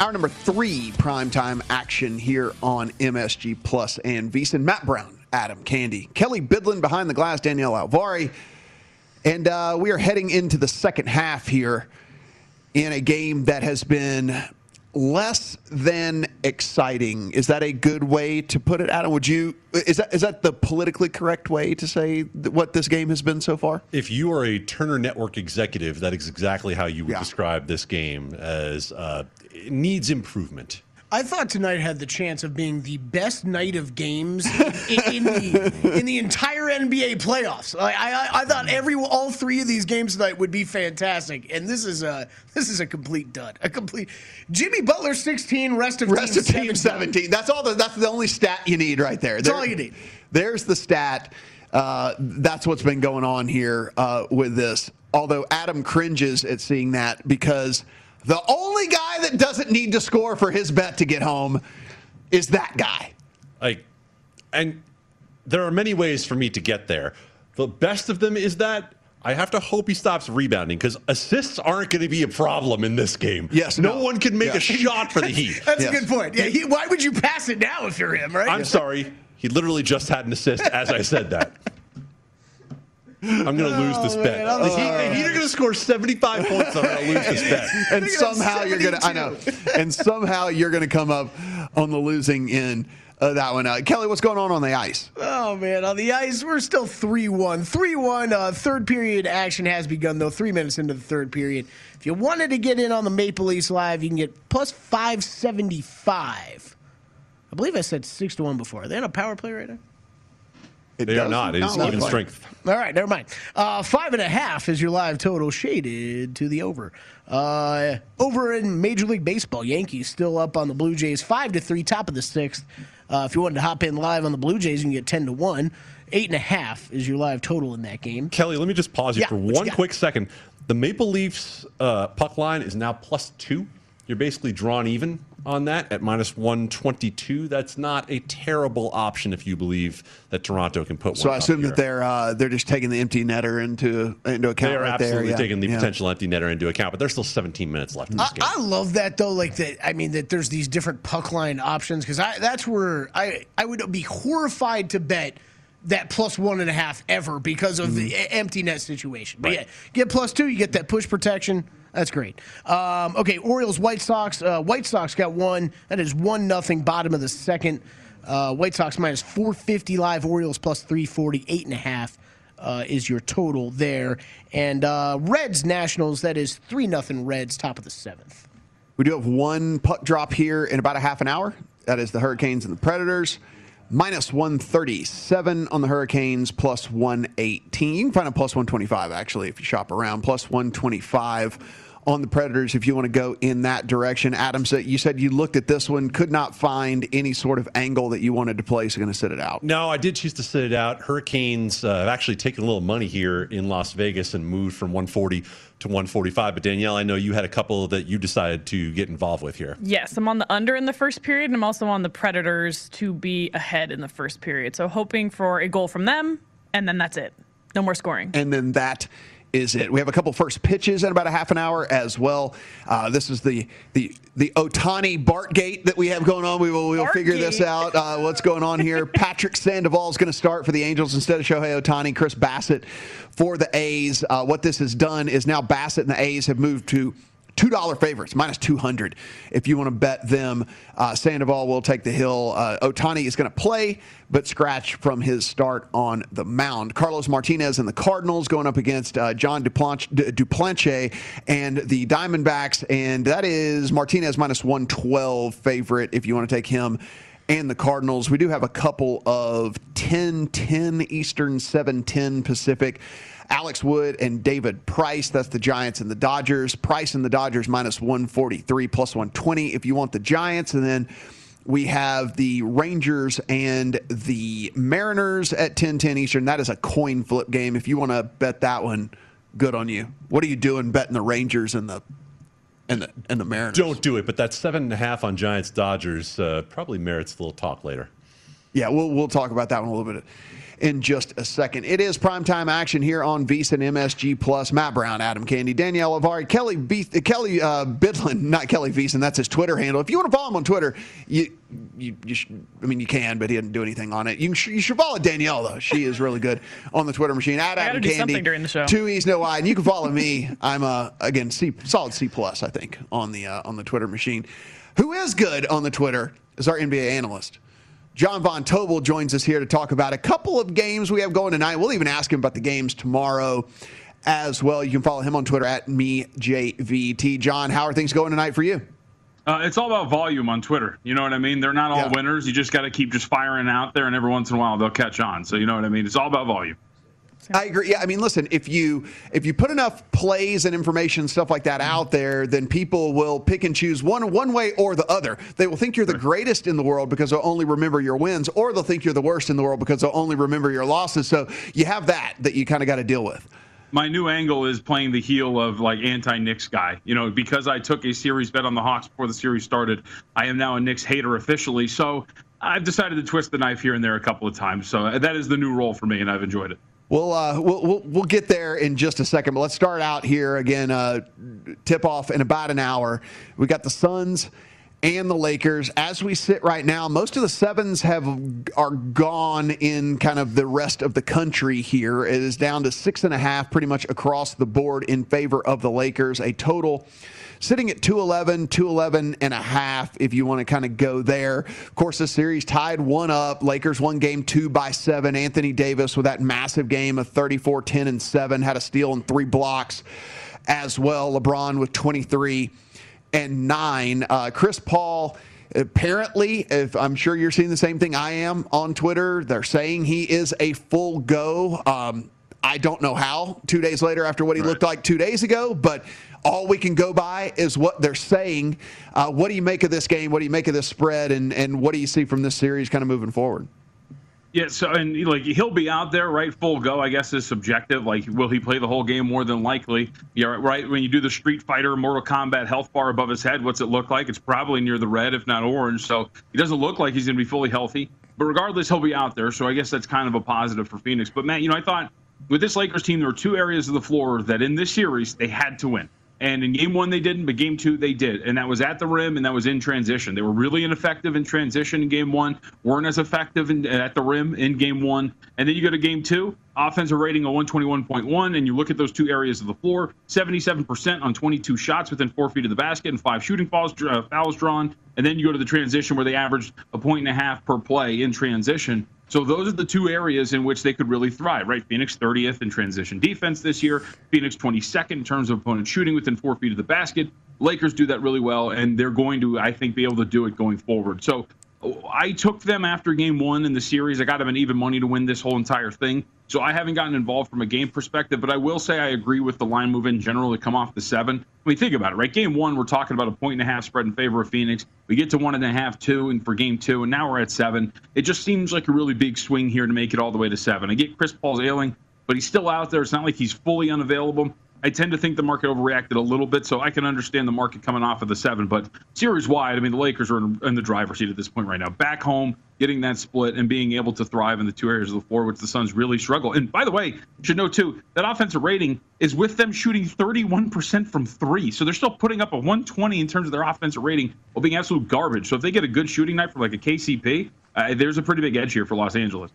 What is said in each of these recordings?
Hour number three, primetime action here on MSG Plus and VSiN. Matt Brown, Adam Candy, Kelly Bidlin behind the glass, Danielle Alvari. And uh, we are heading into the second half here in a game that has been less than exciting. Is that a good way to put it, Adam? Would you is that is that the politically correct way to say what this game has been so far? If you are a Turner Network executive, that is exactly how you would Yeah. describe this game as uh, it needs improvement. I thought tonight had the chance of being the best night of games in, in the in the entire NBA playoffs. I, I I thought every all three of these games tonight would be fantastic, and this is a this is a complete dud. A complete Jimmy Butler sixteen, rest of Rest team of team 17. That's all. The, that's the only stat you need right there. That's all you need. There's the stat. Uh, that's what's been going on here uh, with this. Although Adam cringes at seeing that because the only guy that doesn't need to score for his bet to get home is that guy. Like, and there are many ways for me to get there. The best of them is that I have to hope he stops rebounding because assists aren't going to be a problem in this game. Yes, no, no. one can make Yeah. a shot for the Heat. That's Yes. a good point. Yeah, he, why would you pass it now if you're him, right? I'm sorry. He literally just had an assist as I said that. I'm going to lose this bet. man, I'm the Heat, sorry. the Heat are going to score 75 points. I'm going to lose this bet. and Look at that, somehow you're gonna I know, and somehow you're gonna come up on the losing end of that one. Uh, Kelly, what's going on on the ice? Oh man, on the ice, we're still 3-1. 3-1. Uh, third period action has begun though. Three minutes into the third period. If you wanted to get in on the Maple Leafs live, you can get plus 575. I believe I said six to one before. Are they on a power play right now? It They are not. It is look even like- strength. All right, never mind. Uh, five and a half is your live total, shaded to the over. Uh, over in Major League Baseball, Yankees still up on the Blue Jays, five to three, top of the sixth. Uh, if you wanted to hop in live on the Blue Jays, you can get ten to one. Eight and a half is your live total in that game. Kelly, let me just pause you Yeah, for what you one quick second. The Maple Leafs uh, puck line is now plus two. You're basically drawn even on that at minus 122. That's not a terrible option if you believe that Toronto can put So one I up assume here. that they're uh, they're just taking the empty netter into into account. They are right absolutely there. yeah. taking the Yeah. potential empty netter into account, but there's still 17 minutes left in this I, game. I love that though. Like that. I mean, that there's these different puck line options because I that's where I I would be horrified to bet that plus one and a half ever because of the e- empty net situation. But yeah, get plus two, you get that push protection. That's great. Um, okay, Orioles, White Sox. Uh, White Sox got one. That is one nothing. Bottom of the second. Uh, White Sox minus 450 live. Orioles plus 340. Eight and a half uh, is your total there. And uh, Reds Nationals. That is three nothing Reds. Top of the seventh. We do have one puck drop here in about a half an hour. That is the Hurricanes and the Predators. Minus 137 on the Hurricanes, plus 118. You can find a plus 125, actually, if you shop around. Plus 125 on the Predators if you want to go in that direction. Adam, said you said you looked at this one, could not find any sort of angle that you wanted to play, so going to sit it out. No, I did choose to sit it out. Hurricanes uh, have actually taken a little money here in Las Vegas and moved from 140 to 145. But Danielle, I know you had a couple that you decided to get involved with here. Yes, I'm on the under in the first period, and I'm also on the Predators to be ahead in the first period. So hoping for a goal from them, and then that's it. No more scoring. and then that is it. We have a couple first pitches in about a half an hour as well. Uh, this is the the the Ohtani Bart gate that we have going on. We will we will figure this out. Uh, what's going on here? Patrick Sandoval is going to start for the Angels instead of Shohei Ohtani. Chris Bassitt for the A's. Uh, what this has done is now Bassitt and the A's have moved to. Two dollar favorites, minus two hundred. If you want to bet them, uh, Sandoval will take the hill. Uh, Ohtani is going to play, but scratch from his start on the mound. Carlos Martinez and the Cardinals going up against uh, John Duplanche, and the Diamondbacks, and that is Martinez minus one twelve favorite. If you want to take him and the Cardinals. We do have a couple of 10 10 Eastern, 7 10 Pacific. Alex Wood and David Price. That's the Giants and the Dodgers. Price and the Dodgers minus 143 plus 120 if you want the Giants. And then we have the Rangers and the Mariners at 10 10 Eastern. That is a coin flip game. If you want to bet that one, good on you. What are you doing betting the Rangers and the and the and the Mariners? Don't do it, but that seven and a half on Giants Dodgers uh, probably merits a little talk later. Yeah, we'll we'll talk about that one a little bit in just a second. It is primetime action here on VSiN MSG Plus. Matt Brown, Adam Candy, Danielle Avari, Kelly B- Kelly uh, Bidlin, not Kelly Veason. That's his Twitter handle. If you want to follow him on Twitter, you you, you should, I mean you can, but he didn't do anything on it. You, can, you should follow Danielle though. She is really good on the Twitter machine. At Adam Candy, during the show. Two E's, no I. And you can follow me. I'm uh, again C solid C plus I think on the uh, on the Twitter machine. Who is good on the Twitter is our NBA analyst. John Von Tobel joins us here to talk about a couple of games we have going tonight. We'll even ask him about the games tomorrow as well. You can follow him on Twitter at mejvt. John, how are things going tonight for you? Uh, it's all about volume on Twitter. You know what I mean? They're not all Yeah. winners. You just got to keep just firing out there, and every once in a while they'll catch on. So you know what I mean? It's all about volume. I agree. Yeah, I mean, listen, if you if you put enough plays and information stuff like that out there, then people will pick and choose one one way or the other. They will think you're the greatest in the world because they'll only remember your wins, or they'll think you're the worst in the world because they'll only remember your losses. So you have that that you kind of got to deal with. My new angle is playing the heel of like anti Knicks guy. You know, because I took a series bet on the Hawks before the series started, I am now a Knicks hater officially. So I've decided to twist the knife here and there a couple of times. So that is the new role for me, and I've enjoyed it. We'll, uh, we'll, we'll we'll get there in just a second, but let's start out here again. Uh, tip off in about an hour. We got the Suns and the Lakers. As we sit right now, most of the sevens have are gone in kind of the rest of the country. Here it is down to six and a half, pretty much across the board in favor of the Lakers. A total sitting at 211, 211 and a half if you want to kind of go there. Of course, the series tied one up. Lakers won game two by seven. Anthony Davis with that massive game of 34, 10, and seven, had a steal and three blocks as well. LeBron with 23 and nine. Uh, Chris Paul. Apparently, if I'm sure you're seeing the same thing I am on Twitter, they're saying he is a full go. Um, I don't know how two days later after what he looked like two days ago, but all we can go by is what they're saying. Uh, what do you make of this game? What do you make of this spread? And, and what do you see from this series kind of moving forward? Yeah, so and like he'll be out there, right? Full go, I guess, is subjective. Like, will he play the whole game? More than likely. Yeah, right. When you do the Street Fighter Mortal Kombat health bar above his head, what's it look like? It's probably near the red, if not orange. So he doesn't look like he's going to be fully healthy. But regardless, he'll be out there. So I guess that's kind of a positive for Phoenix. But Matt, you know, I thought with this Lakers team, there were two areas of the floor that in this series they had to win. And in game one, they didn't, but game two, they did. And that was at the rim and that was in transition. They were really ineffective in transition in game one, weren't as effective in, at the rim in game one. And then you go to game two, offensive rating of 121.1, and you look at those two areas of the floor 77% on 22 shots within four feet of the basket and five shooting fouls, uh, fouls drawn. And then you go to the transition where they averaged a point and a half per play in transition. So those are the two areas in which they could really thrive, right? Phoenix 30th in transition defense this year, Phoenix 22nd in terms of opponent shooting within four feet of the basket. Lakers do that really well, and they're going to, I think, be able to do it going forward. So I took them after game one in the series. I got them an even money to win this whole entire thing. So I haven't gotten involved from a game perspective, but I will say I agree with the line move in general to come off the seven. I mean, think about it, right? Game one, we're talking about a point and a half spread in favor of Phoenix. We get to one and a half, two, and for game two, and now we're at seven. It just seems like a really big swing here to make it all the way to seven. I get Chris Paul's ailing, but he's still out there. It's not like he's fully unavailable. I tend to think the market overreacted a little bit, so I can understand the market coming off of the seven. But series wide, I mean, the Lakers are in, in the driver's seat at this point right now. Back home, getting that split and being able to thrive in the two areas of the floor, which the Suns really struggle. And by the way, should know too that offensive rating is with them shooting 31% from three, so they're still putting up a 120 in terms of their offensive rating while being absolute garbage. So if they get a good shooting night from like a KCP, uh, there's a pretty big edge here for Los Angeles.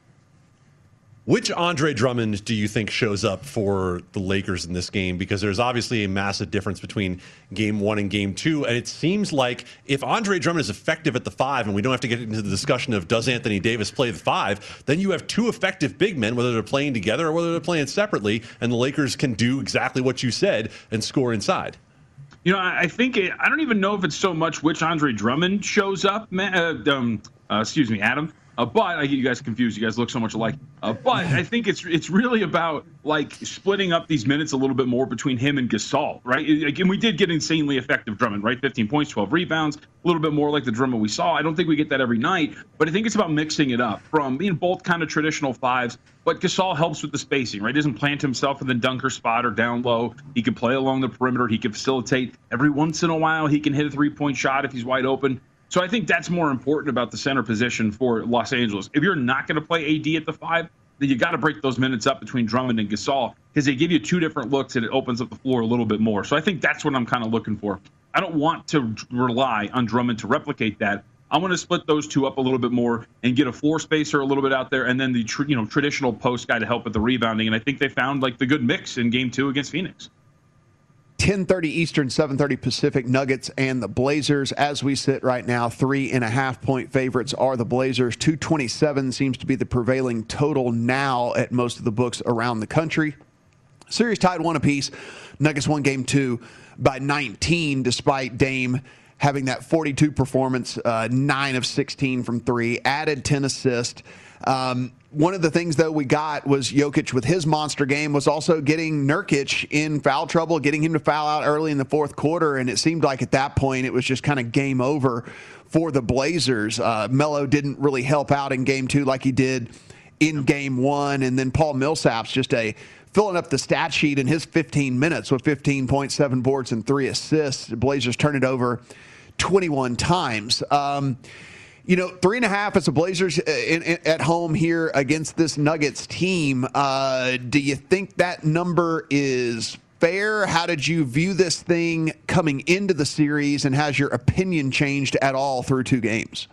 Which Andre Drummond do you think shows up for the Lakers in this game? Because there's obviously a massive difference between game one and game two. And it seems like if Andre Drummond is effective at the five, and we don't have to get into the discussion of does Anthony Davis play the five, then you have two effective big men, whether they're playing together or whether they're playing separately. And the Lakers can do exactly what you said and score inside. You know, I think it, I don't even know if it's so much which Andre Drummond shows up. Uh, um, uh, excuse me, Adam. Uh, but I get you guys confused. You guys look so much alike. Uh, but I think it's it's really about like splitting up these minutes a little bit more between him and Gasol, right? And we did get insanely effective Drummond, right? 15 points, 12 rebounds, a little bit more like the Drummond we saw. I don't think we get that every night, but I think it's about mixing it up from being both kind of traditional fives. But Gasol helps with the spacing, right? He doesn't plant himself in the dunker spot or down low. He can play along the perimeter. He can facilitate every once in a while. He can hit a three point shot if he's wide open. So I think that's more important about the center position for Los Angeles. If you're not going to play AD at the five, then you got to break those minutes up between Drummond and Gasol because they give you two different looks and it opens up the floor a little bit more. So I think that's what I'm kind of looking for. I don't want to rely on Drummond to replicate that. I want to split those two up a little bit more and get a floor spacer a little bit out there, and then the you know traditional post guy to help with the rebounding. And I think they found like the good mix in Game Two against Phoenix. 10:30 Eastern, 7:30 Pacific. Nuggets and the Blazers. As we sit right now, three and a half point favorites are the Blazers. 227 seems to be the prevailing total now at most of the books around the country. Series tied one apiece. Nuggets won game two by 19, despite Dame having that 42 performance, uh, nine of 16 from three, added 10 assists. Um, one of the things though we got was Jokic with his monster game was also getting Nurkic in foul trouble, getting him to foul out early in the fourth quarter, and it seemed like at that point it was just kind of game over for the Blazers. Uh, Melo didn't really help out in game two like he did in game one, and then Paul Millsap's just a filling up the stat sheet in his 15 minutes with 15.7 boards and three assists. The Blazers turn it over 21 times. Um, you know, three and a half as the Blazers uh, in, in, at home here against this Nuggets team. Uh, do you think that number is fair? How did you view this thing coming into the series, and has your opinion changed at all through two games?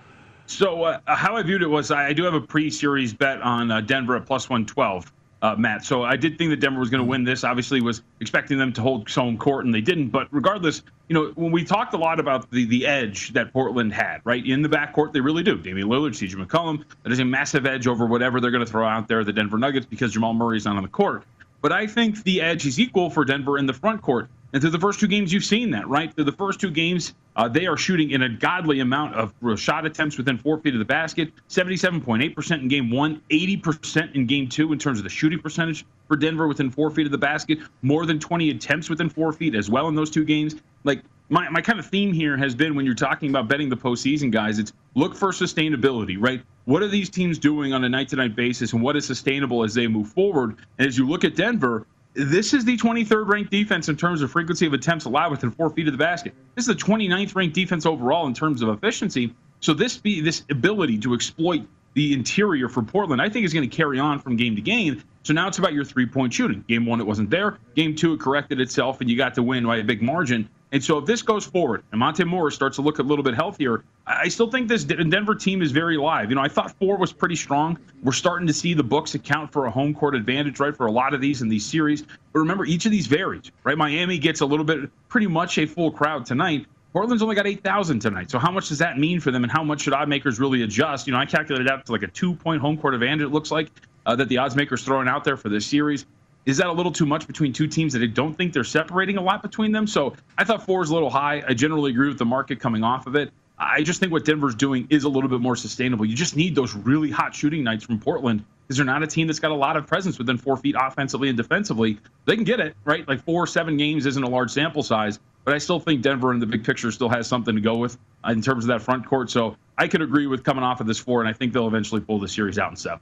So, uh, how I viewed it was I do have a pre-series bet on uh, Denver at plus one twelve uh, Matt. So I did think that Denver was going to win this. Obviously, was expecting them to hold home court, and they didn't. But regardless, you know, when we talked a lot about the the edge that Portland had, right in the backcourt, they really do. Damian Lillard, CJ McCollum, that is a massive edge over whatever they're going to throw out there. The Denver Nuggets because Jamal Murray's not on the court. But I think the edge is equal for Denver in the front court. And through the first two games, you've seen that, right? Through the first two games, uh, they are shooting in a godly amount of shot attempts within four feet of the basket 77.8% in game one, 80% in game two in terms of the shooting percentage for Denver within four feet of the basket, more than 20 attempts within four feet as well in those two games. Like, my, my kind of theme here has been when you're talking about betting the postseason, guys, it's look for sustainability, right? what are these teams doing on a night to night basis and what is sustainable as they move forward? And as you look at Denver, this is the 23rd ranked defense in terms of frequency of attempts allowed within four feet of the basket. This is the 29th ranked defense overall in terms of efficiency. So this be this ability to exploit the interior for Portland, I think is going to carry on from game to game. So now it's about your three point shooting. Game one, it wasn't there. Game two, it corrected itself, and you got to win by a big margin. And so if this goes forward and Monte Morris starts to look a little bit healthier, I still think this Denver team is very live. You know, I thought four was pretty strong. We're starting to see the books account for a home court advantage, right, for a lot of these in these series. But remember, each of these varies, right? Miami gets a little bit, pretty much a full crowd tonight. Portland's only got 8,000 tonight. So how much does that mean for them and how much should odd makers really adjust? You know, I calculated out to like a two point home court advantage, it looks like, uh, that the odds makers throwing out there for this series. Is that a little too much between two teams that I don't think they're separating a lot between them? So I thought four is a little high. I generally agree with the market coming off of it. I just think what Denver's doing is a little bit more sustainable. You just need those really hot shooting nights from Portland because they're not a team that's got a lot of presence within four feet offensively and defensively. They can get it, right? Like four seven games isn't a large sample size, but I still think Denver in the big picture still has something to go with in terms of that front court. So I could agree with coming off of this four, and I think they'll eventually pull the series out in seven.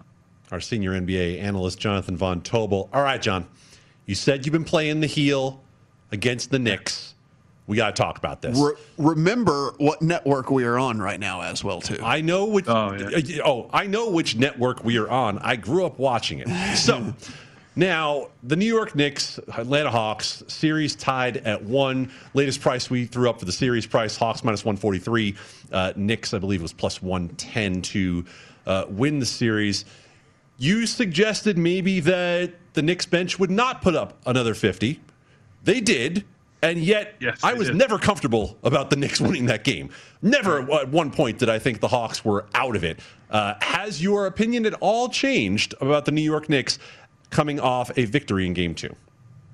Our senior NBA analyst, Jonathan Von Tobel. All right, John. You said you've been playing the heel against the Knicks. We got to talk about this. Re- remember what network we are on right now, as well, too. I know which. Oh, yeah. oh, I know which network we are on. I grew up watching it. So now the New York Knicks, Atlanta Hawks series tied at one. Latest price we threw up for the series price: Hawks minus one forty three. Uh, Knicks, I believe, was plus one ten to uh, win the series. You suggested maybe that the Knicks bench would not put up another 50. They did. And yet, yes, I was did. never comfortable about the Knicks winning that game. Never at one point did I think the Hawks were out of it. Uh, has your opinion at all changed about the New York Knicks coming off a victory in game two?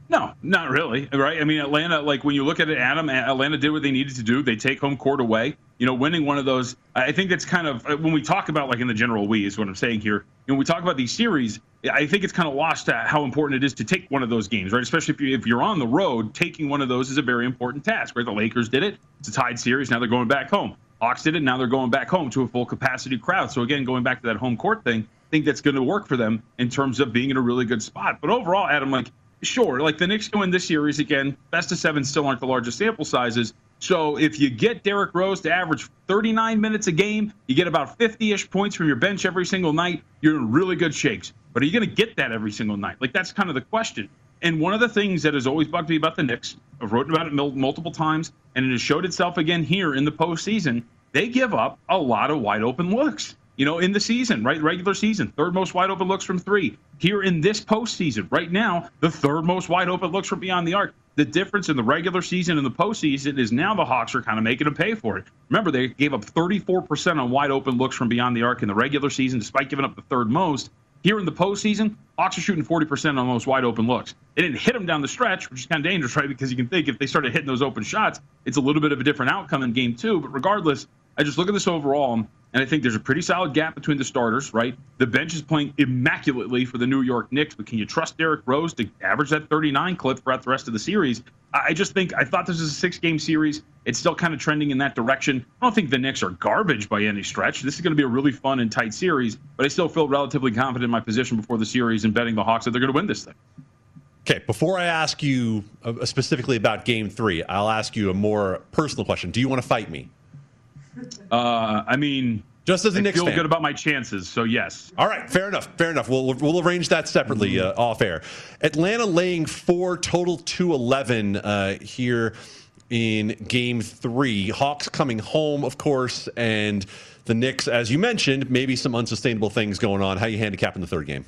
No, not really. Right? I mean, Atlanta, like when you look at it, Adam, Atlanta did what they needed to do. They take home court away. You know, winning one of those, I think that's kind of uh, when we talk about like in the general we is what I'm saying here. When we talk about these series, I think it's kind of lost how important it is to take one of those games, right? Especially if, you, if you're on the road, taking one of those is a very important task, right? The Lakers did it. It's a tied series. Now they're going back home. Hawks did it. Now they're going back home to a full capacity crowd. So again, going back to that home court thing, I think that's going to work for them in terms of being in a really good spot. But overall, Adam, like sure, like the Knicks go in this series again, best of seven still aren't the largest sample sizes. So if you get Derrick Rose to average 39 minutes a game, you get about 50-ish points from your bench every single night, you're in really good shakes. But are you going to get that every single night? Like that's kind of the question. And one of the things that has always bugged me about the Knicks, I've written about it multiple times, and it has showed itself again here in the postseason. They give up a lot of wide open looks you know, in the season, right? Regular season, third most wide open looks from three. Here in this postseason, right now, the third most wide open looks from beyond the arc. The difference in the regular season and the postseason is now the Hawks are kind of making them pay for it. Remember, they gave up 34% on wide open looks from beyond the arc in the regular season, despite giving up the third most. Here in the postseason, Hawks are shooting 40% on those wide open looks. They didn't hit them down the stretch, which is kind of dangerous, right? Because you can think if they started hitting those open shots, it's a little bit of a different outcome in game two. But regardless, I just look at this overall. And I think there's a pretty solid gap between the starters, right? The bench is playing immaculately for the New York Knicks, but can you trust Derrick Rose to average that 39 clip throughout the rest of the series? I just think I thought this was a six game series. It's still kind of trending in that direction. I don't think the Knicks are garbage by any stretch. This is going to be a really fun and tight series, but I still feel relatively confident in my position before the series and betting the Hawks that they're going to win this thing. Okay, before I ask you uh, specifically about game three, I'll ask you a more personal question. Do you want to fight me? Uh, I mean, just as a I Knicks feel fan. good about my chances, so yes. All right, fair enough. Fair enough. We'll we'll arrange that separately uh, off air. Atlanta laying four total two eleven uh, here in Game Three. Hawks coming home, of course, and the Knicks, as you mentioned, maybe some unsustainable things going on. How you handicap in the third game?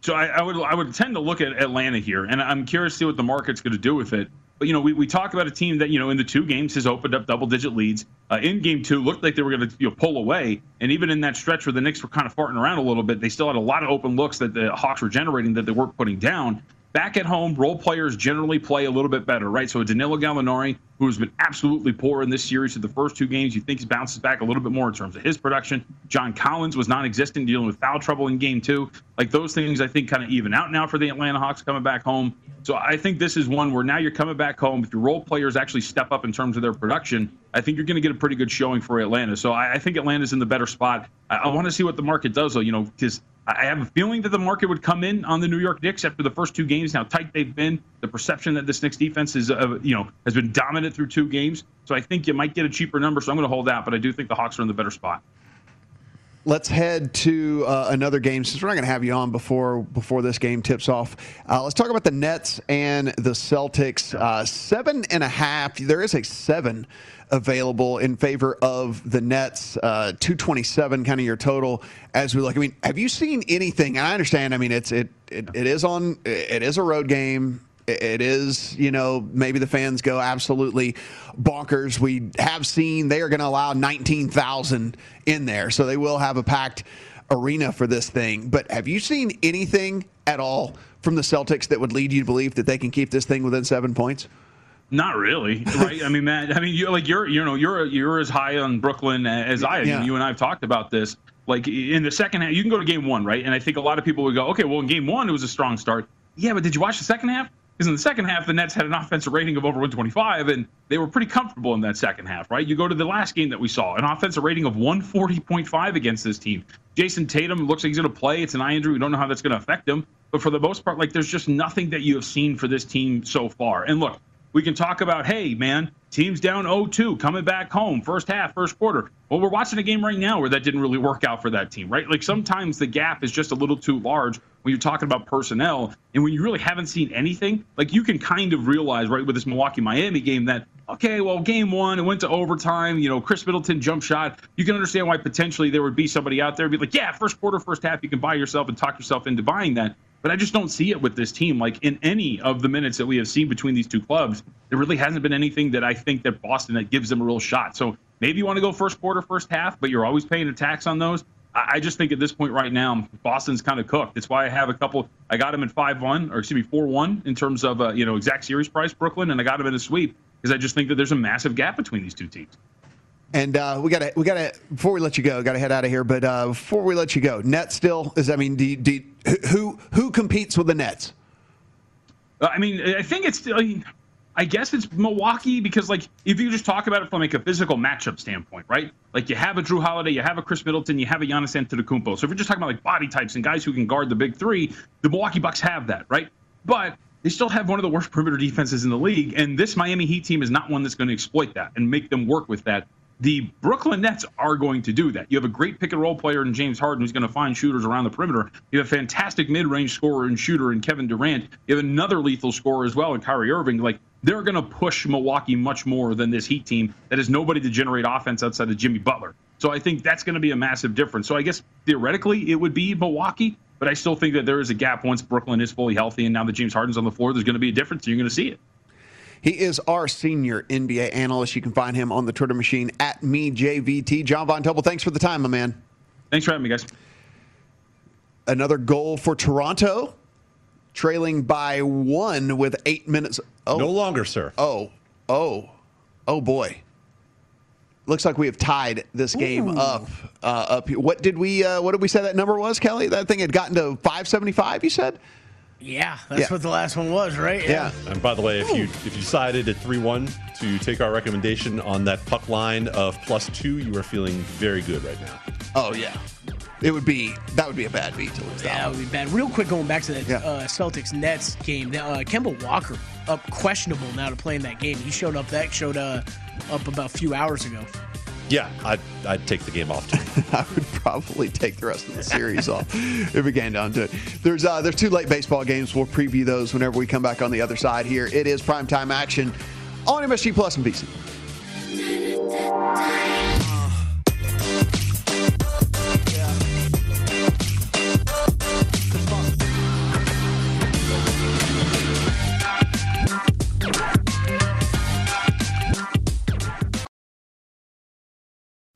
So I, I would I would tend to look at Atlanta here, and I'm curious to see what the market's going to do with it. But you know, we, we talk about a team that you know in the two games has opened up double digit leads. Uh, in game two, looked like they were going to you know, pull away, and even in that stretch where the Knicks were kind of farting around a little bit, they still had a lot of open looks that the Hawks were generating that they weren't putting down. Back at home, role players generally play a little bit better, right? So Danilo Gallinari, who has been absolutely poor in this series for the first two games, you think he bounces back a little bit more in terms of his production. John Collins was non-existent, dealing with foul trouble in game two. Like those things, I think kind of even out now for the Atlanta Hawks coming back home. So I think this is one where now you're coming back home. If your role players actually step up in terms of their production, I think you're going to get a pretty good showing for Atlanta. So I, I think Atlanta's in the better spot. I, I want to see what the market does, though. You know, because I have a feeling that the market would come in on the New York Knicks after the first two games. How tight they've been, the perception that this Knicks defense is, uh, you know, has been dominant through two games. So I think you might get a cheaper number. So I'm going to hold out, but I do think the Hawks are in the better spot. Let's head to uh, another game since we're not going to have you on before before this game tips off. Uh, let's talk about the Nets and the Celtics. Uh, seven and a half. There is a seven available in favor of the Nets. Uh, 227, kind of your total as we look. I mean, have you seen anything? And I understand. I mean, it's it it, it is on. It is a road game. It is, you know, maybe the fans go absolutely bonkers. We have seen they are going to allow 19,000 in there, so they will have a packed arena for this thing. But have you seen anything at all from the Celtics that would lead you to believe that they can keep this thing within seven points? Not really, right? I mean, Matt. I mean, you like you're you know you're you're as high on Brooklyn as I am. Yeah. You and I have talked about this. Like in the second half, you can go to game one, right? And I think a lot of people would go, okay, well, in game one it was a strong start. Yeah, but did you watch the second half? Because in the second half, the Nets had an offensive rating of over 125, and they were pretty comfortable in that second half, right? You go to the last game that we saw, an offensive rating of 140.5 against this team. Jayson Tatum looks like he's going to play. It's an eye injury. We don't know how that's going to affect him. But for the most part, like there's just nothing that you have seen for this team so far. And look, we can talk about, hey, man, team's down 0-2, coming back home, first half, first quarter. Well, we're watching a game right now where that didn't really work out for that team, right? Like sometimes the gap is just a little too large when you're talking about personnel, and when you really haven't seen anything, like you can kind of realize, right, with this Milwaukee Miami game that okay, well, game one, it went to overtime. You know, Khris Middleton jump shot. You can understand why potentially there would be somebody out there be like, yeah, first quarter, first half, you can buy yourself and talk yourself into buying that. But I just don't see it with this team. Like in any of the minutes that we have seen between these two clubs, there really hasn't been anything that I think that Boston that gives them a real shot. So maybe you want to go first quarter, first half, but you're always paying a tax on those. I just think at this point right now, Boston's kind of cooked. That's why I have a couple. I got them in five one, or excuse me, four one in terms of uh, you know exact series price Brooklyn, and I got them in a sweep because I just think that there's a massive gap between these two teams. And uh, we got to we got to before we let you go, got to head out of here. But uh, before we let you go, Nets still is. I mean, do, do, who who competes with the Nets? Uh, I mean, I think it's. I, mean, I guess it's Milwaukee because, like, if you just talk about it from like a physical matchup standpoint, right? Like, you have a Jrue Holiday, you have a Khris Middleton, you have a Giannis Antetokounmpo. So if you're just talking about like body types and guys who can guard the big three, the Milwaukee Bucks have that, right? But they still have one of the worst perimeter defenses in the league, and this Miami Heat team is not one that's going to exploit that and make them work with that. The Brooklyn Nets are going to do that. You have a great pick and roll player in James Harden who's going to find shooters around the perimeter. You have a fantastic mid range scorer and shooter in Kevin Durant. You have another lethal scorer as well in Kyrie Irving. Like they're going to push Milwaukee much more than this Heat team that has nobody to generate offense outside of Jimmy Butler. So I think that's going to be a massive difference. So I guess theoretically it would be Milwaukee, but I still think that there is a gap once Brooklyn is fully healthy and now that James Harden's on the floor, there's going to be a difference. And you're going to see it. He is our senior NBA analyst. You can find him on the Twitter machine at mejvt. John Von Tobel, thanks for the time, my man. Thanks for having me, guys. Another goal for Toronto, trailing by one with eight minutes. Oh, No longer, sir. Oh, oh, oh boy. Looks like we have tied this game up. Uh, up here. What did we? Uh, what did we say that number was, Kelly? That thing had gotten to 575. You said? Yeah, that's Yeah. what the last one was, right? Yeah. And by the way, if you if you decided at three one to take our recommendation on that puck line of plus two, you are feeling very good right now. Oh yeah. It would be that would be a bad beat to lose Yeah, that. that would be bad. Real quick, going back to that Yeah. uh, Celtics Nets game, uh, Kemba Walker up questionable now to play in that game. He showed up that showed uh, up about a few hours ago. Yeah, I'd, I'd take the game off too. I would probably take the rest of the series off if it came down to it. There's uh, there's two late baseball games. We'll preview those whenever we come back on the other side here. It is primetime action on MSG Plus and VSiN.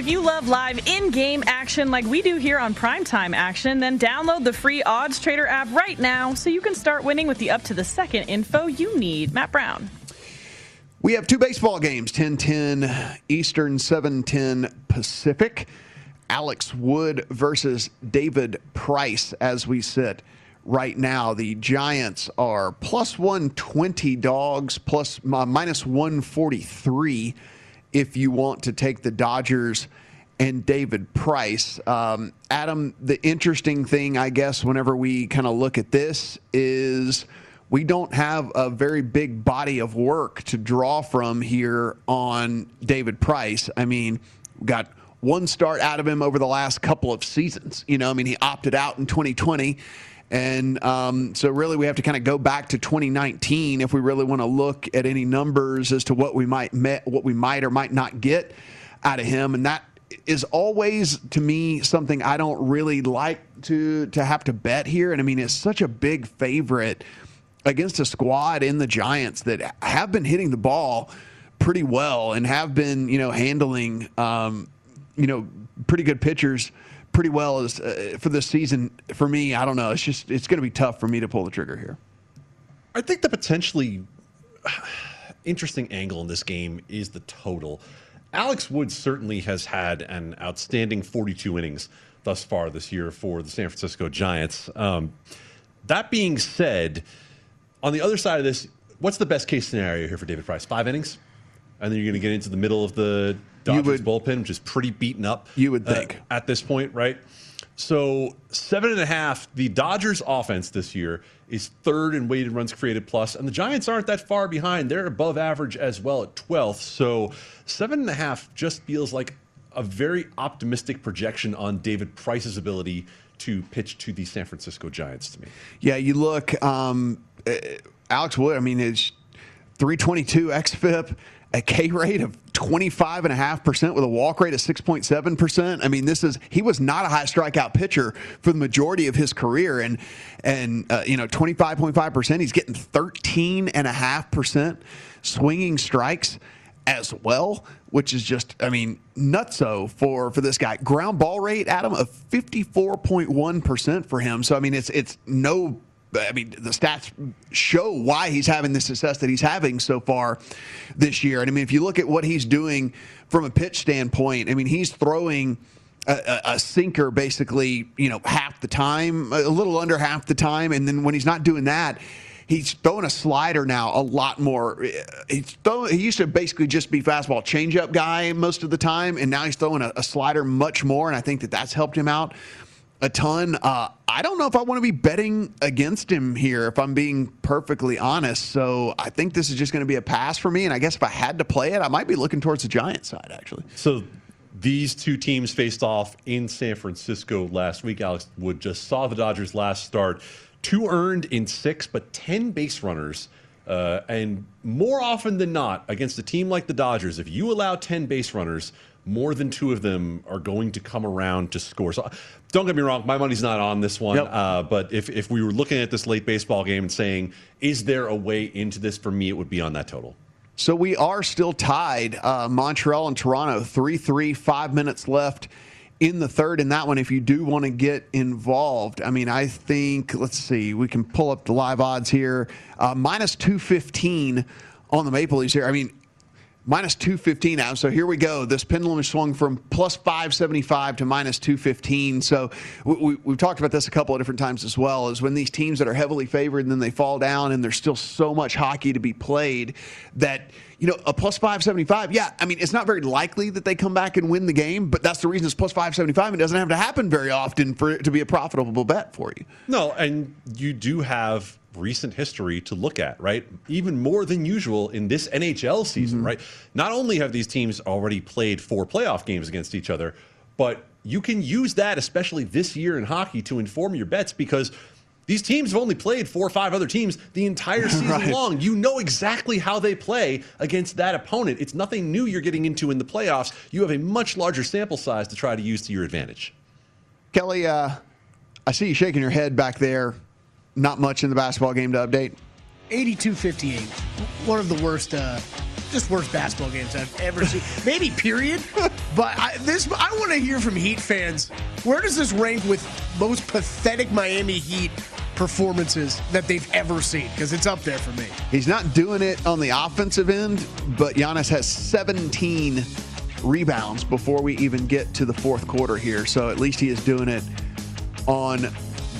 If you love live in game action like we do here on Primetime Action, then download the free Odds Trader app right now so you can start winning with the up to the second info you need. Matt Brown. We have two baseball games 1010 Eastern, 710 Pacific. Alex Wood versus David Price as we sit right now. The Giants are plus 120 dogs, plus uh, minus 143 if you want to take the Dodgers and David Price. Um, Adam, the interesting thing, I guess, whenever we kind of look at this is we don't have a very big body of work to draw from here on David Price. I mean, we got one start out of him over the last couple of seasons. You know, I mean, he opted out in 2020. And um, so, really, we have to kind of go back to 2019 if we really want to look at any numbers as to what we might met, what we might or might not get out of him. And that is always, to me, something I don't really like to to have to bet here. And I mean, it's such a big favorite against a squad in the Giants that have been hitting the ball pretty well and have been, you know, handling, um, you know, pretty good pitchers pretty well as uh, for this season. For me, I don't know. It's just it's going to be tough for me to pull the trigger here. I think the potentially interesting angle in this game is the total. Alex Wood certainly has had an outstanding 42 innings thus far this year for the San Francisco Giants. Um, that being said, on the other side of this, what's the best case scenario here for David Price? Five innings? And then you're going to get into the middle of the Dodgers would, bullpen, which is pretty beaten up. You would think uh, at this point, right? So seven and a half. The Dodgers' offense this year is third in weighted runs created plus, and the Giants aren't that far behind. They're above average as well at 12th. So seven and a half just feels like a very optimistic projection on David Price's ability to pitch to the San Francisco Giants to me. Yeah, you look, um, uh, Alex Wood, I mean, it's 322 XFIP, a K rate of 25.5% with a walk rate of 6.7%. I mean, this is, he was not a high strikeout pitcher for the majority of his career. And, and uh, you know, 25.5%, he's getting 13.5% swinging strikes as well, which is just, I mean, nutso for for this guy. Ground ball rate, Adam, of 54.1% for him. So I mean, it's it's no I mean, the stats show why he's having the success that he's having so far this year. And I mean, if you look at what he's doing from a pitch standpoint, I mean, he's throwing a, a, sinker basically, you know, half the time, a little under half the time. And then when he's not doing that, he's throwing a slider now a lot more. He's throwing, he used to basically just be fastball changeup guy most of the time, and now he's throwing a, a slider much more. And I think that that's helped him out a ton. Uh, I don't know if I want to be betting against him here, if I'm being perfectly honest. So I think this is just going to be a pass for me. And I guess if I had to play it, I might be looking towards the Giant side, actually. So these two teams faced off in San Francisco last week. Alex Wood just saw the Dodgers last start. Two earned in six, but 10 base runners. Uh, and more often than not, against a team like the Dodgers, if you allow 10 base runners, more than two of them are going to come around to score. So don't get me wrong, my money's not on this one. Uh, but if, if we were looking at this late baseball game and saying, is there a way into this for me, it would be on that total. So we are still tied. Uh, Montreal and Toronto, 3 3, five minutes left in the third in that one if you do want to get involved. I mean, I think, let's see, we can pull up the live odds here. Uh, minus 215 on the Maple Leafs here. I mean, minus 215 now. So here we go. This pendulum swung from plus 575 to minus 215. So we, have talked about this a couple of different times as well. Is when these teams that are heavily favored and then they fall down and there's still so much hockey to be played that you know a plus 575. Yeah, I mean it's not very likely that they come back and win the game, but that's the reason it's plus 575. It doesn't have to happen very often for it to be a profitable bet for you. No, and you do have recent history to look at, right? Even more than usual in this NHL season, mm-hmm. right? Not only have these teams already played four playoff games against each other, but you can use that, especially this year in hockey, to inform your bets because these teams have only played four or five other teams the entire season right. long. You know exactly how they play against that opponent. It's nothing new you're getting into in the playoffs. You have a much larger sample size to try to use to your advantage. Kelly, uh, I see you shaking your head back there not much in the basketball game to update. 82-58. One of the worst, uh, just worst basketball games I've ever seen. Maybe period. But I, this, I want to hear from Heat fans. Where does this rank with most pathetic Miami Heat performances that they've ever seen? Because it's up there for me. He's not doing it on the offensive end, but Giannis has 17 rebounds before we even get to the fourth quarter here. So at least he is doing it on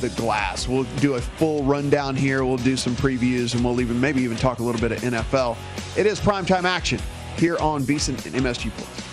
the glass. We'll do a full rundown here. We'll do some previews, and we'll even maybe even talk a little bit of NFL. It is primetime action here on VSIN and MSG Plus.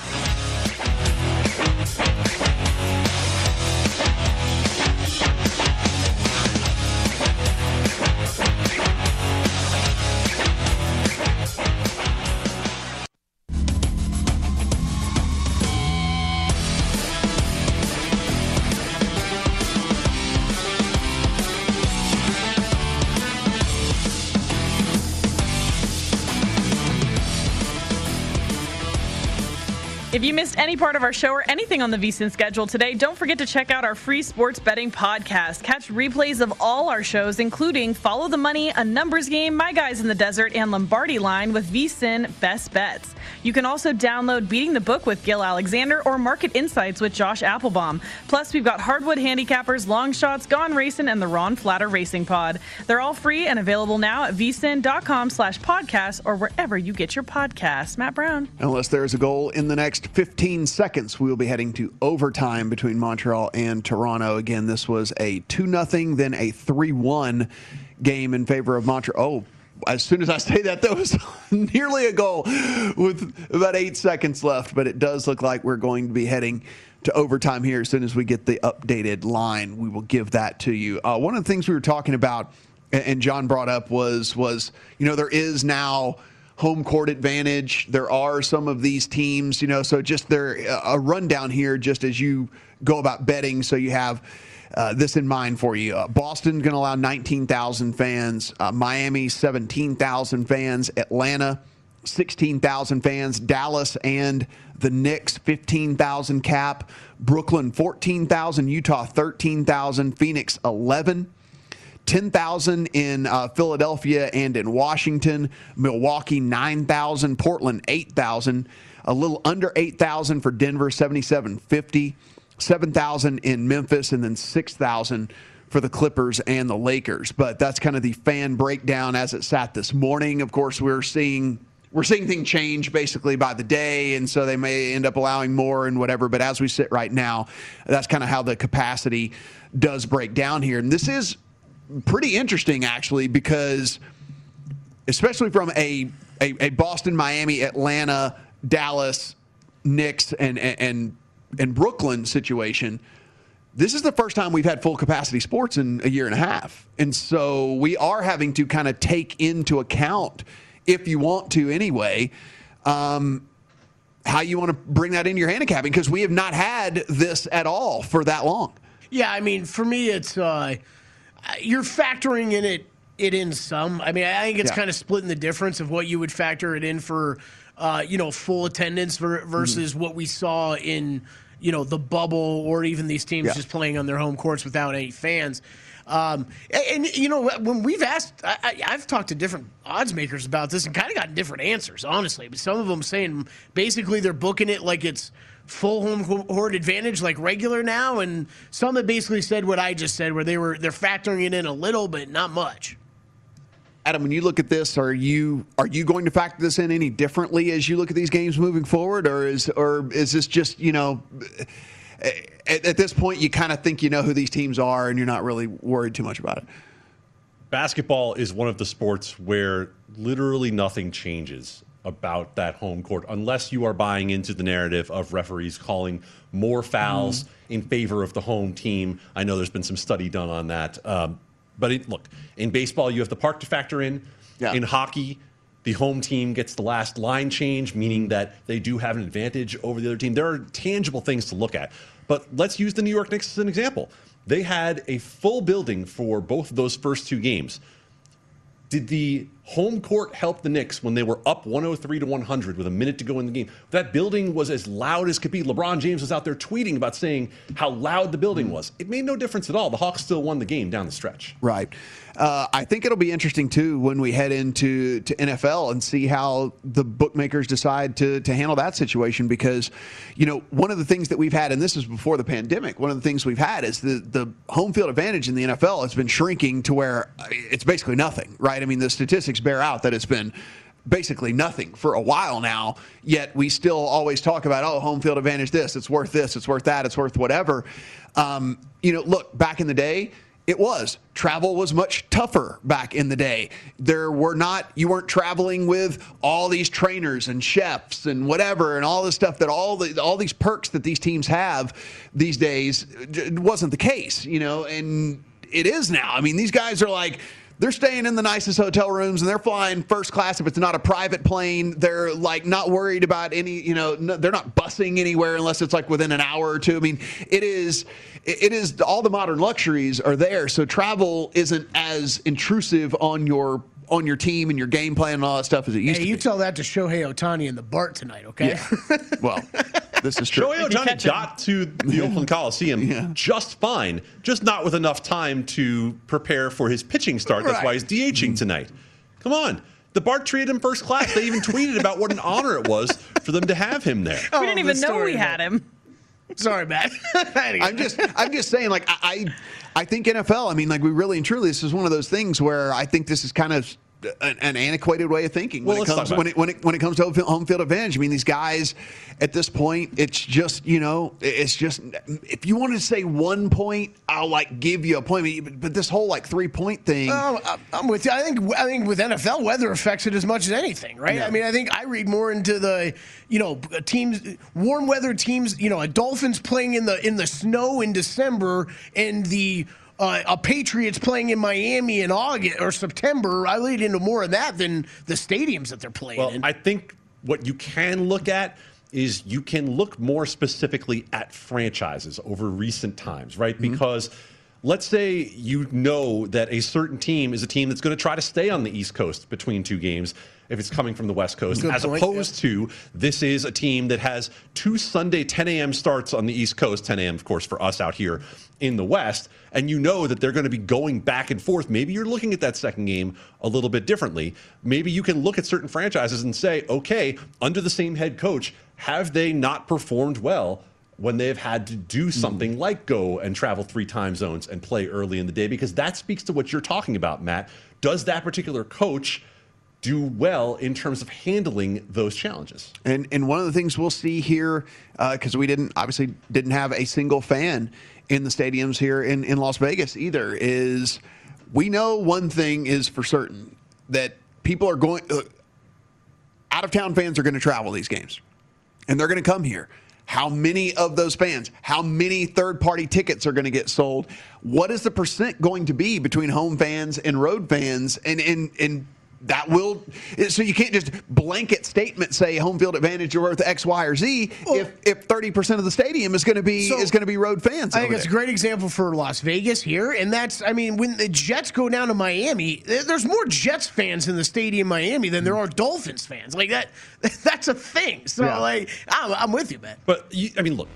If you missed any part of our show or anything on the VSIN schedule today, don't forget to check out our free sports betting podcast. Catch replays of all our shows, including Follow the Money, A Numbers Game, My Guys in the Desert, and Lombardi Line with VSIN Best Bets. You can also download Beating the Book with Gill Alexander or Market Insights with Josh Appelbaum. Plus, we've got Hardwood Handicappers, Long Shots, Gone Racing, and the Ron Flatter Racing Pod. They're all free and available now at vsin.com slash podcast or wherever you get your podcasts. Matt Brown. Unless there's a goal in the next 15 seconds, we will be heading to overtime between Montreal and Toronto. Again, this was a 2 0, then a 3 1 game in favor of Montreal. Oh, as soon as I say that, that was nearly a goal with about eight seconds left. But it does look like we're going to be heading to overtime here as soon as we get the updated line. We will give that to you. Uh, one of the things we were talking about, and John brought up was was you know there is now home court advantage. There are some of these teams, you know, so just there a rundown here, just as you go about betting, so you have. Uh, this in mind for you. Uh, Boston going to allow 19,000 fans. Uh, Miami 17,000 fans. Atlanta 16,000 fans. Dallas and the Knicks 15,000 cap. Brooklyn 14,000. Utah 13,000. Phoenix 11. 10,000 in uh, Philadelphia and in Washington, Milwaukee 9,000, Portland 8,000, a little under 8,000 for Denver 7750, 7,000 in Memphis and then 6,000 for the Clippers and the Lakers. But that's kind of the fan breakdown as it sat this morning. Of course, we're seeing we're seeing things change basically by the day, and so they may end up allowing more and whatever. But as we sit right now, that's kind of how the capacity does break down here. And this is pretty interesting actually because especially from a, a, a Boston, Miami, Atlanta, Dallas, Knicks, and and and Brooklyn situation. This is the first time we've had full capacity sports in a year and a half. And so we are having to kind of take into account, if you want to anyway, um, how you want to bring that into your handicapping because we have not had this at all for that long. Yeah, I mean, for me, it's uh, you're factoring in it it in some. I mean, I think it's Yeah. kind of splitting the difference of what you would factor it in for, uh, you know, full attendance ver- versus what we saw in, you know, the bubble or even these teams Yeah. just playing on their home courts without any fans. Um, and, and, you know, when we've asked, I, I've talked to different odds makers about this and kind of gotten different answers, honestly. But some of them saying basically they're booking it like it's full home court advantage, like regular now, and some have basically said what I just said, where they were they're factoring it in a little, but not much. Adam, when you look at this, are you are you going to factor this in any differently as you look at these games moving forward, or is or is this just you know at, at this point you kind of think you know who these teams are and you're not really worried too much about it? basketball is one of the sports where literally nothing changes about that home court unless you are buying into the narrative of referees calling more fouls in favor of the home team. I know there's been some study done on that. Um, but it, look, in baseball, you have the park to factor in. Yeah. In hockey, the home team gets the last line change, meaning that they do have an advantage over the other team. There are tangible things to look at. But let's use the New York Knicks as an example. They had a full building for both of those first two games. Did the home court helped the Knicks when they were up 103 to 100 with a minute to go in the game? That building was as loud as could be. LeBron James was out there tweeting about saying how loud the building was. It made no difference at all. The Hawks still won the game down the stretch. Right. Uh, I think it'll be interesting too when we head into to NFL and see how the bookmakers decide to to handle that situation because, you know, one of the things that we've had, and this is before the pandemic, one of the things we've had is the the home field advantage in the NFL has been shrinking to where it's basically nothing. Right. I mean, the statistics bear out that it's been basically nothing for a while now. Yet we still always talk about, oh, home field advantage. This, it's worth this, it's worth that, it's worth whatever. Um, you know, look back in the day. It was. Travel was much tougher back in the day. There were not, you weren't traveling with all these trainers and chefs and whatever and all this stuff that all the all these perks that these teams have these days it wasn't the case, you know, and it is now. I mean, these guys are like they're staying in the nicest hotel rooms and they're flying first class if it's not a private plane. They're like not worried about any, you know, no, they're not busing anywhere unless it's like within an hour or two. I mean, it is it is all the modern luxuries are there. So travel isn't as intrusive on your on your team and your game plan and all that stuff as it used Hey, to you be. tell that to Shohei Ohtani and the Bart tonight, okay? Yeah. well, this is true. Shohei Ohtani got to the Oakland Coliseum just fine, just not with enough time to prepare for his pitching start. That's why he's DHing mm. tonight. Come on. The Bart treated him first class. They even tweeted about what an honor it was for them to have him there. we didn't oh, even know we had him. Sorry, Matt. I'm just I'm just saying like I I I think NFL. I mean like we really and truly this is one of those things where I think this is kind of an, an antiquated way of thinking when Well, it comes when it, when it when it comes to home field- home advantage. I mean these guys at this point it's just you know it's just if you wanted to say one point I'll like give you a point but, but this whole like three point thing. Oh, I- I'm with you. I think I think with NFL, weather affects it as much as anything, right? Yeah. I mean, I think I read more into the, you know, teams, warm weather teams. You know, a Dolphins playing in the in the snow in December, and the uh, a Patriots playing in Miami in August or September. I lead into more of that than the stadiums that they're playing Well, in. I think what you can look at is you can look more specifically at franchises over recent times, right? Mm-hmm. Because let's say you know that a certain team is a team that's going to try to stay on the East Coast between two games if it's coming from the West Coast, Good as point, opposed to this is a team that has two Sunday 10 a.m. starts on the East Coast, 10 a.m. of course for us out here in the West, and you know that they're going to be going back and forth. Maybe you're looking at that second game a little bit differently. Maybe you can look at certain franchises and say, okay, under the same head coach, have they not performed well? When they've had to do mm-hmm. something like go and travel three time zones and play early in the day, because that speaks to what you're talking about, Matt. Does that particular coach do well in terms of handling those challenges. And and one of the things we'll see here, because we didn't obviously didn't have a single fan in the stadiums here in, in Las Vegas either, is we know one thing is for certain that people are going uh, out of town fans are going to travel these games, and they're going to come here. How many of those fans, how many third party tickets are going to get sold? What is the percent going to be between home fans and road fans? And, and, and that will, so you can't just blanket statement say home field advantage are worth X, Y, or Z if, if 30% of the stadium is going to be, So- is going to be road fans. I think it's a great example for Las Vegas here, and that's I mean when the Jets go down to Miami, there's more Jets fans in the stadium Miami than there are Dolphins fans. Like that, that's a thing. So Yeah. like I'm, I'm with you, man. But you, I mean, look,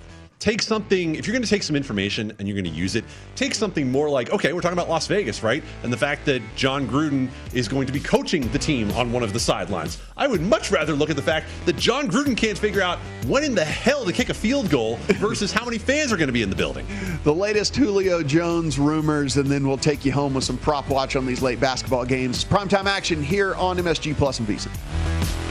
take something. If you're going to take some information and you're going to use it, take something more like, okay, we're talking about Las Vegas, right? And the fact that Jon Gruden is going to be coaching the team on one of the sidelines. I would much rather look at the fact that Jon Gruden can't figure out when in the hell to kick a field goal versus how many fans are going to be in the building. The latest Julio Jones rumors, and then we'll take you home with some prop watch on these late basketball games. Primetime action here on MSG Plus and VSiN.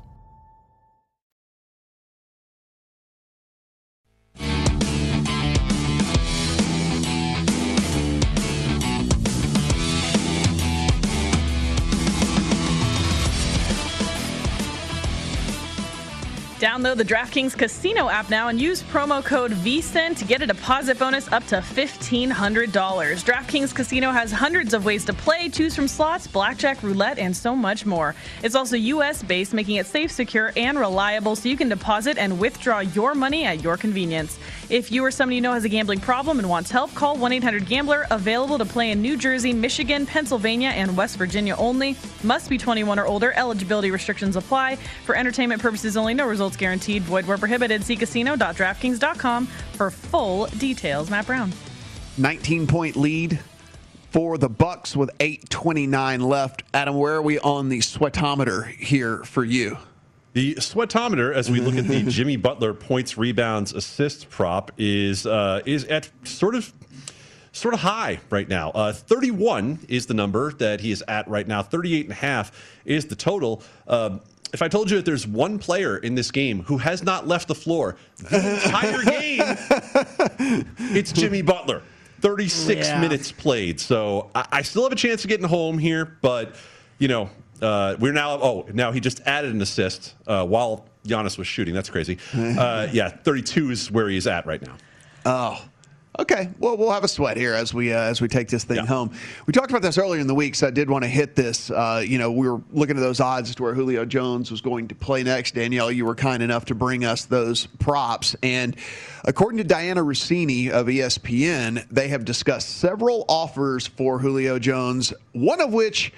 Download the DraftKings Casino app now and use promo code VSIN to get a deposit bonus up to $1,500. DraftKings Casino has hundreds of ways to play, choose from slots, blackjack, roulette, and so much more. It's also U.S. based, making it safe, secure, and reliable so you can deposit and withdraw your money at your convenience. If you or somebody you know has a gambling problem and wants help, call 1 800 Gambler, available to play in New Jersey, Michigan, Pennsylvania, and West Virginia only. Must be 21 or older. Eligibility restrictions apply. For entertainment purposes only, no results guaranteed. Void where prohibited. See casino.draftkings.com for full details. Matt Brown. 19 point lead for the Bucks with 8:29 left. Adam, where are we on the sweatometer here for you? The sweatometer, as we look at the Jimmy Butler points, rebounds, assists prop, is uh, is at sort of sort of high right now. Uh, 31 is the number that he is at right now. 38 and a half is the total. Uh, if I told you that there's one player in this game who has not left the floor the entire game, it's Jimmy Butler. 36 Yeah. minutes played. So I, I still have a chance of getting home here, but you know, uh, we're now. Oh, now he just added an assist uh, while Giannis was shooting. That's crazy. Uh, yeah, 32 is where he's at right now. Oh. Okay, well, we'll have a sweat here as we uh, as we take this thing home. We talked about this earlier in the week, so I did want to hit this. Uh, you know, we were looking at those odds as to where Julio Jones was going to play next. Danielle, you were kind enough to bring us those props, and according to Dianna Russini of ESPN, they have discussed several offers for Julio Jones. One of which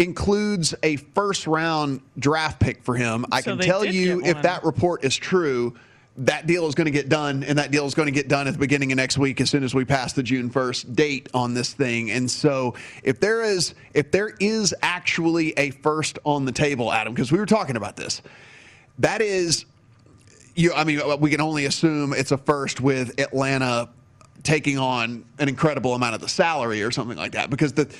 includes a first round draft pick for him. I So can tell you if that report is true, that deal is going to get done, and that deal is going to get done at the beginning of next week as soon as we pass the June 1st date on this thing. And so, if there is if there is actually a first on the table, Adam, because we were talking about this, that is, you. I mean, we can only assume it's a first with Atlanta taking on an incredible amount of the salary or something like that, because the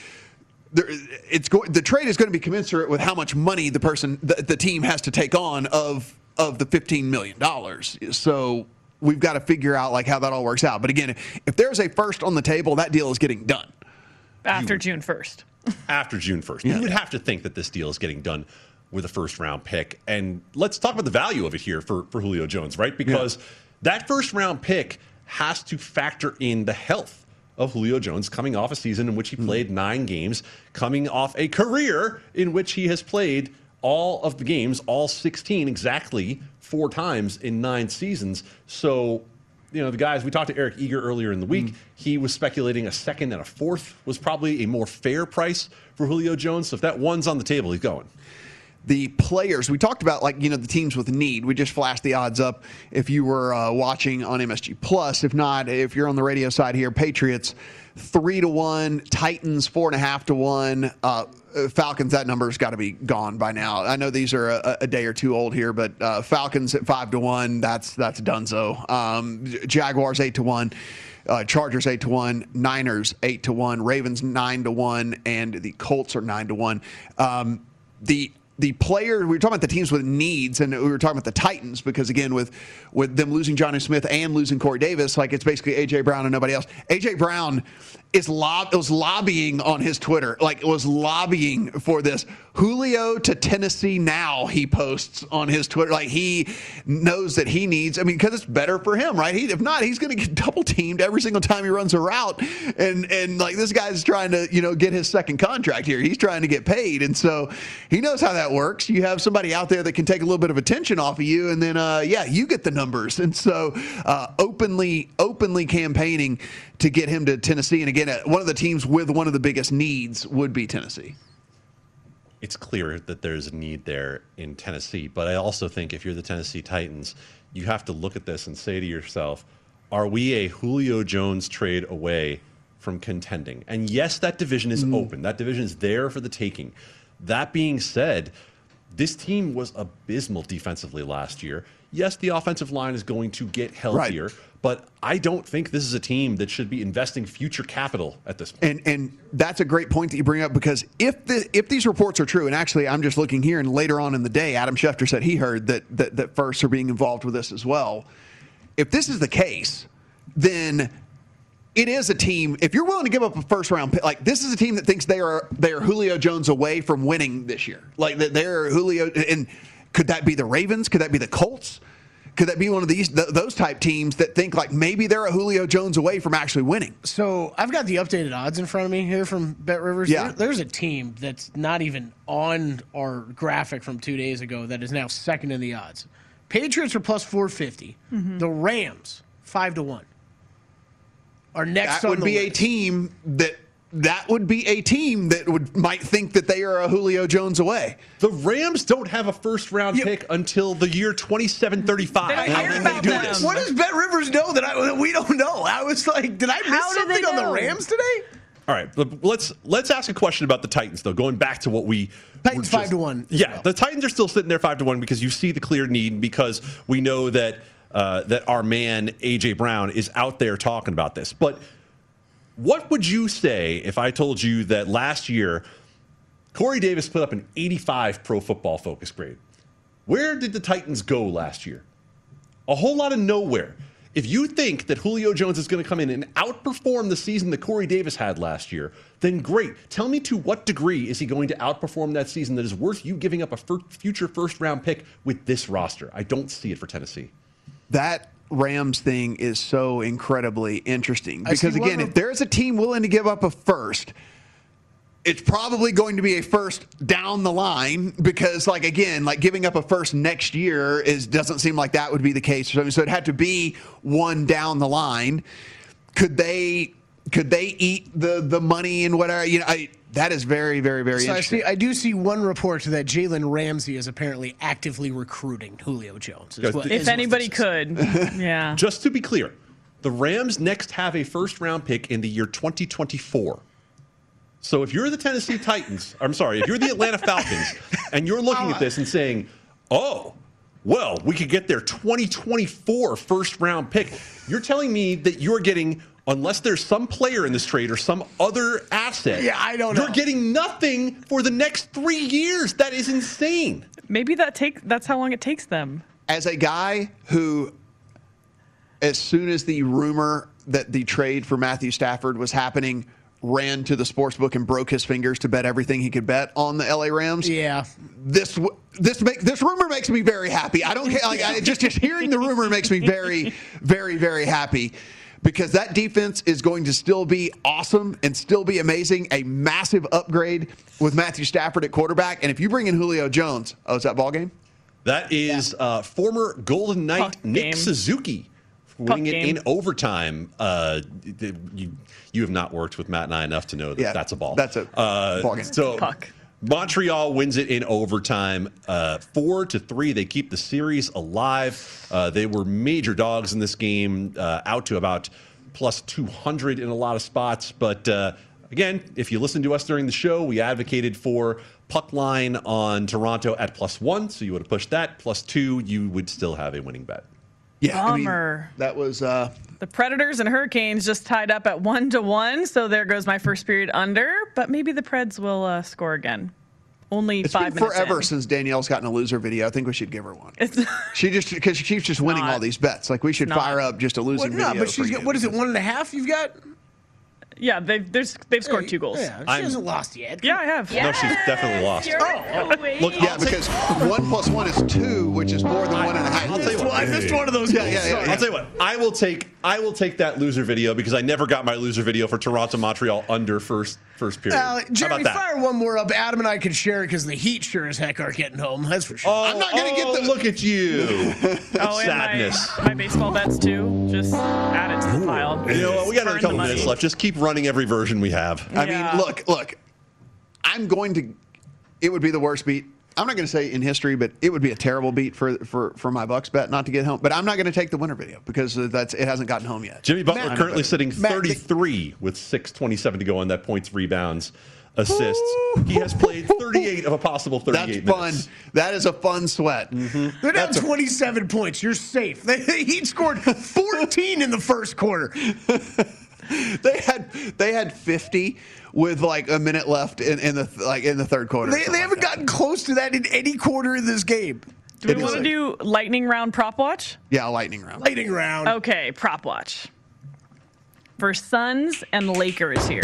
there, it's going the trade is going to be commensurate with how much money the person the, the team has to take on of of the 15 million dollars so we've got to figure out like how that all works out but again if there's a first on the table that deal is getting done After June 1st. after June 1st. You would have to think that this deal is getting done with a first round pick. And let's talk about the value of it here for, for Julio Jones, right? Because that first round pick has to factor in the health of Julio Jones coming off a season in which he played nine games, coming off a career in which he has played all of the games, all 16 exactly four times in nine seasons. So you know, the guys, we talked to Eric Eager earlier in the week. Mm. He was speculating a second and a fourth was probably a more fair price for Julio Jones. So if that one's on the table, he's going. The players. We talked about like you know the teams with need. We just flashed the odds up. If you were uh, watching on msg plus if not if you're on the radio side here patriots three to one titans four and a half to one. Uh, falcons that number's got to be gone by now. I know these are a, a day or two old here but uh, falcons at five to one that's that's donezo um, jaguars eight to one uh, Chargers eight to one, Niners eight to one, Ravens nine to one, and the Colts are nine to one. Um, the the player we were talking about the teams with needs, and we were talking about the Titans because again with with them losing Jonnu Smith and losing Corey Davis, like it's basically AJ Brown and nobody else. AJ Brown is lob was lobbying on his Twitter, like it was lobbying for this Julio to Tennessee now. He posts on his Twitter, like he knows that he needs. I mean, because it's better for him, right? He, if not, he's going to get double teamed every single time he runs a route, and and like this guy's trying to you know get his second contract here. He's trying to get paid, and so he knows how that works. You have somebody out there that can take a little bit of attention off of you, and then uh, yeah, you get the numbers. And so uh, openly openly campaigning to get him to Tennessee, and again, uh, one of the teams with one of the biggest needs would be Tennessee. It's clear that there's a need there in Tennessee. But I also think if you're the Tennessee Titans, you have to look at this and say to yourself, are we a Julio Jones trade away from contending? And yes, that division is open. That division is there for the taking. That being said, this team was abysmal defensively last year. Yes, the offensive line is going to get healthier, but I don't think this is a team that should be investing future capital at this point. And and that's a great point that you bring up because if the if these reports are true, and actually I'm just looking here, and later on in the day, Adam Schefter said he heard that that, that firsts are being involved with this as well. If this is the case, then it is a team. If you're willing to give up a first round pick, like this is a team that thinks they are they are Julio Jones away from winning this year. Like that they're Julio and Could that be the Ravens? Could that be the Colts? Could that be one of these th- those type teams that think like maybe they're a Julio Jones away from actually winning? So I've got the updated odds in front of me here from Bet Rivers. Yeah. There- there's a team that's not even on our graphic from two days ago that is now second in the odds. Patriots are plus 450. Mm-hmm. The Rams five to one. Are next that on would the be a team that that would be a team that would might think that they are a Julio Jones away. The Rams don't have a first round pick until the year 2735. I- I- what, does, what does Bet Rivers know that, I, that we don't know? I was like, did I miss How something on the? Rams today? All right, but let's let's ask a question about the Titans though. Going back to what we Titans were five to one. Yeah, the Titans are still sitting there five to one because you see the clear need because we know that uh, that our man AJ Brown is out there talking about this. But what would you say if I told you that last year Corey Davis put up an 85 Pro Football Focus grade? Where did the Titans go last year? A whole lot of nowhere. If you think that Julio Jones is going to come in and outperform the season that Corey Davis had last year, then great. Tell me to what degree is he going to outperform that season that is worth you giving up a future first round pick with this roster? I don't see it for Tennessee. That Rams thing is so incredibly interesting. Because again, if there's a team willing to give up a first, it's probably going to be a first down the line because like again like giving up a first next year is doesn't seem like that would be the case so so it had to be one down the line. Could they could they eat the the money and whatever? You know I, that is very very very So I see. I do see one report that Jalen Ramsey is apparently actively recruiting Julio Jones. is what- is If what anybody could, yeah. Just to be clear, the Rams next have a first round pick in the year 2024. So if you're the Tennessee Titans, I'm sorry, if you're the Atlanta Falcons and you're looking at this and saying, oh, well, we could get their 2024 first round pick, you're telling me that you're getting, unless there's some player in this trade or some other asset, Yeah, I don't know. you're getting nothing for the next three years. That is insane. Maybe that take that's how long it takes them. as a guy who, as soon as the rumor that the trade for Matthew Stafford was happening, ran to the sports book and broke his fingers to bet everything he could bet on the LA Rams. Yeah. This this make this rumor makes me very happy. I don't care. Like, I, just just hearing the rumor makes me very, very, very happy. Because that defense is going to still be awesome and still be amazing. A massive upgrade with Matthew Stafford at quarterback. And if you bring in Julio Jones, oh, is that ball game? That is uh, former Golden Knight Puck Nick game. Suzuki winning it game. in overtime. Uh, you you have not worked with Matt and I enough to know that Yeah, that's a ball. that's a uh, ball game. So Puck. Montreal wins it in overtime, uh, four to three. They keep the series alive. Uh, they were major dogs in this game, uh, out to about plus 200 in a lot of spots. But uh, again, if you listen to us during the show, we advocated for puck line on Toronto at plus one, so you would have pushed that. Plus two, you would still have a winning bet. Yeah, I mean, Bummer. that was uh, The Predators and Hurricanes just tied up at one to one, so there goes my first period under. But maybe the Preds will uh, score again. Only It's five been minutes. forever in. since Danielle's gotten a loser video. I think we should give her one. It's, She just because she keeps just winning not. all these bets. Like we should fire up just a Well, losing no, video. but she's for got, you. what is it? One and a half? You've got. yeah, they've there's, they've scored two goals. Yeah, she I'm- hasn't lost yet. Yeah, I have. No, she's definitely lost. Oh, look, Yeah, because one plus one is two, which is more than I missed one of those. Yeah, goals. yeah, yeah, I'll tell you what. I will take. I will take that loser video because I never got my loser video for Toronto Montreal under first first period. Uh, How Jeremy, about that? fire one more up. Adam and I could share it because the Heat sure as heck are getting home. That's for sure. Oh, I'm not gonna get oh, the- look at you. Oh, and Sadness. my, my baseball bets too. Just add it to the pile. You know what? We got another Burn the couple minutes left. Just keep running every version we have. I Yeah. mean, look, look. I'm going to. It would be the worst beat. I'm not going to say in history, but it would be a terrible beat for for for my Bucks bet not to get home. But I'm not going to take the winner video because that's it hasn't gotten home yet. Jimmy Butler Matt- currently sitting Matt, 33 with 6:27 to go on that points, rebounds, assists. He has played 38 of a possible 38 That's fun. minutes. That is a fun sweat. Mm-hmm. They're down 27 points. You're safe. he scored 14 in the first quarter. They had they had 50 with like a minute left in, in the like in the third quarter. They, they haven't that. gotten close to that in any quarter in this game. Do we want to like- do lightning round prop watch? Yeah, lightning round. Lightning round. Okay, prop watch. For Suns and Lakers here.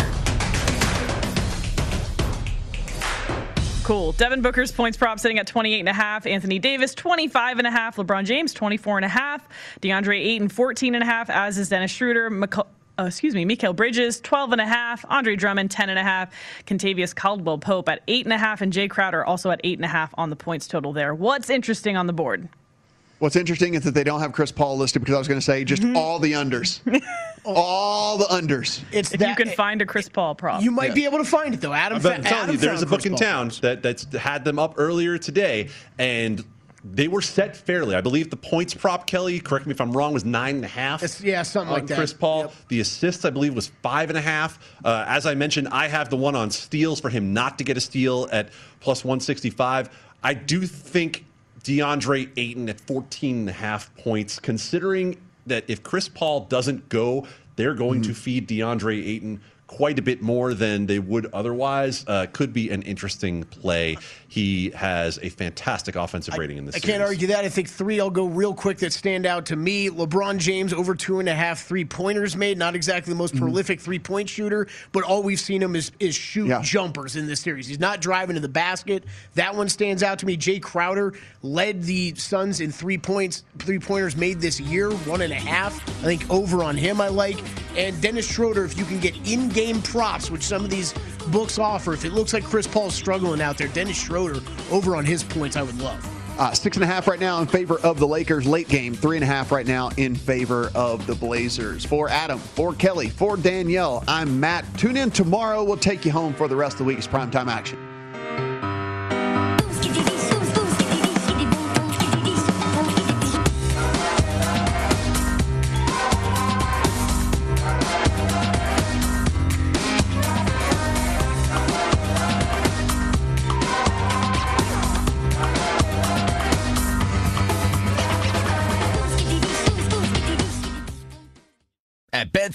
Cool. Devin Booker's points prop sitting at 28.5. Anthony Davis, 25.5. LeBron James, 24.5. DeAndre Ayton, 14.5, as is Dennis Schroeder. McC- uh, excuse me, Mikal Bridges, 12 and a half. Andre Drummond, 10 and a half. Kentavious Caldwell Pope at eight and a half, and Jay Crowder also at eight and a half on the points total there. What's interesting on the board? What's interesting is that they don't have Chris Paul listed because I was going to say just Mm-hmm. all the unders. all the unders. It's If you can find a Chris Paul prop, You might be able to find it though, Adam. But I'm fa- telling Adam you, there's a book Chris in Paul. town that that's had them up earlier today, and they were set fairly. I believe the points prop, Kelly, correct me if I'm wrong, was nine and a half. It's- yeah, something like that. Chris Paul. The assists, I believe, was five and a half. Uh, as I mentioned, I have the one on steals for him not to get a steal at plus 165. I do think DeAndre Ayton at 14 and a half points, considering that if Chris Paul doesn't go, they're going Mm-hmm. to feed DeAndre Ayton quite a bit more than they would otherwise. Uh, could be an interesting play. He has a fantastic offensive rating in this I series. can't argue that. I think three, I'll go real quick that stand out to me. LeBron James, over two and a half three pointers made. Not exactly the most Mm-hmm. prolific three point shooter, but all we've seen him is, is shoot Yeah. jumpers in this series. He's not driving to the basket. That one stands out to me. Jay Crowder led the Suns in three points, three pointers made this year, one and a half. I think over on him, I like. And Dennis Schroeder, if you can get in game props, which some of these books offer, if it looks like Chris Paul's struggling out there, Dennis Schroeder over on his points, I would love. Uh, six and a half right now in favor of the Lakers. Late game, three and a half right now in favor of the Blazers. For Adam, for Kelly, for Danielle, I'm Matt. Tune in tomorrow. We'll take you home for the rest of the week's primetime action.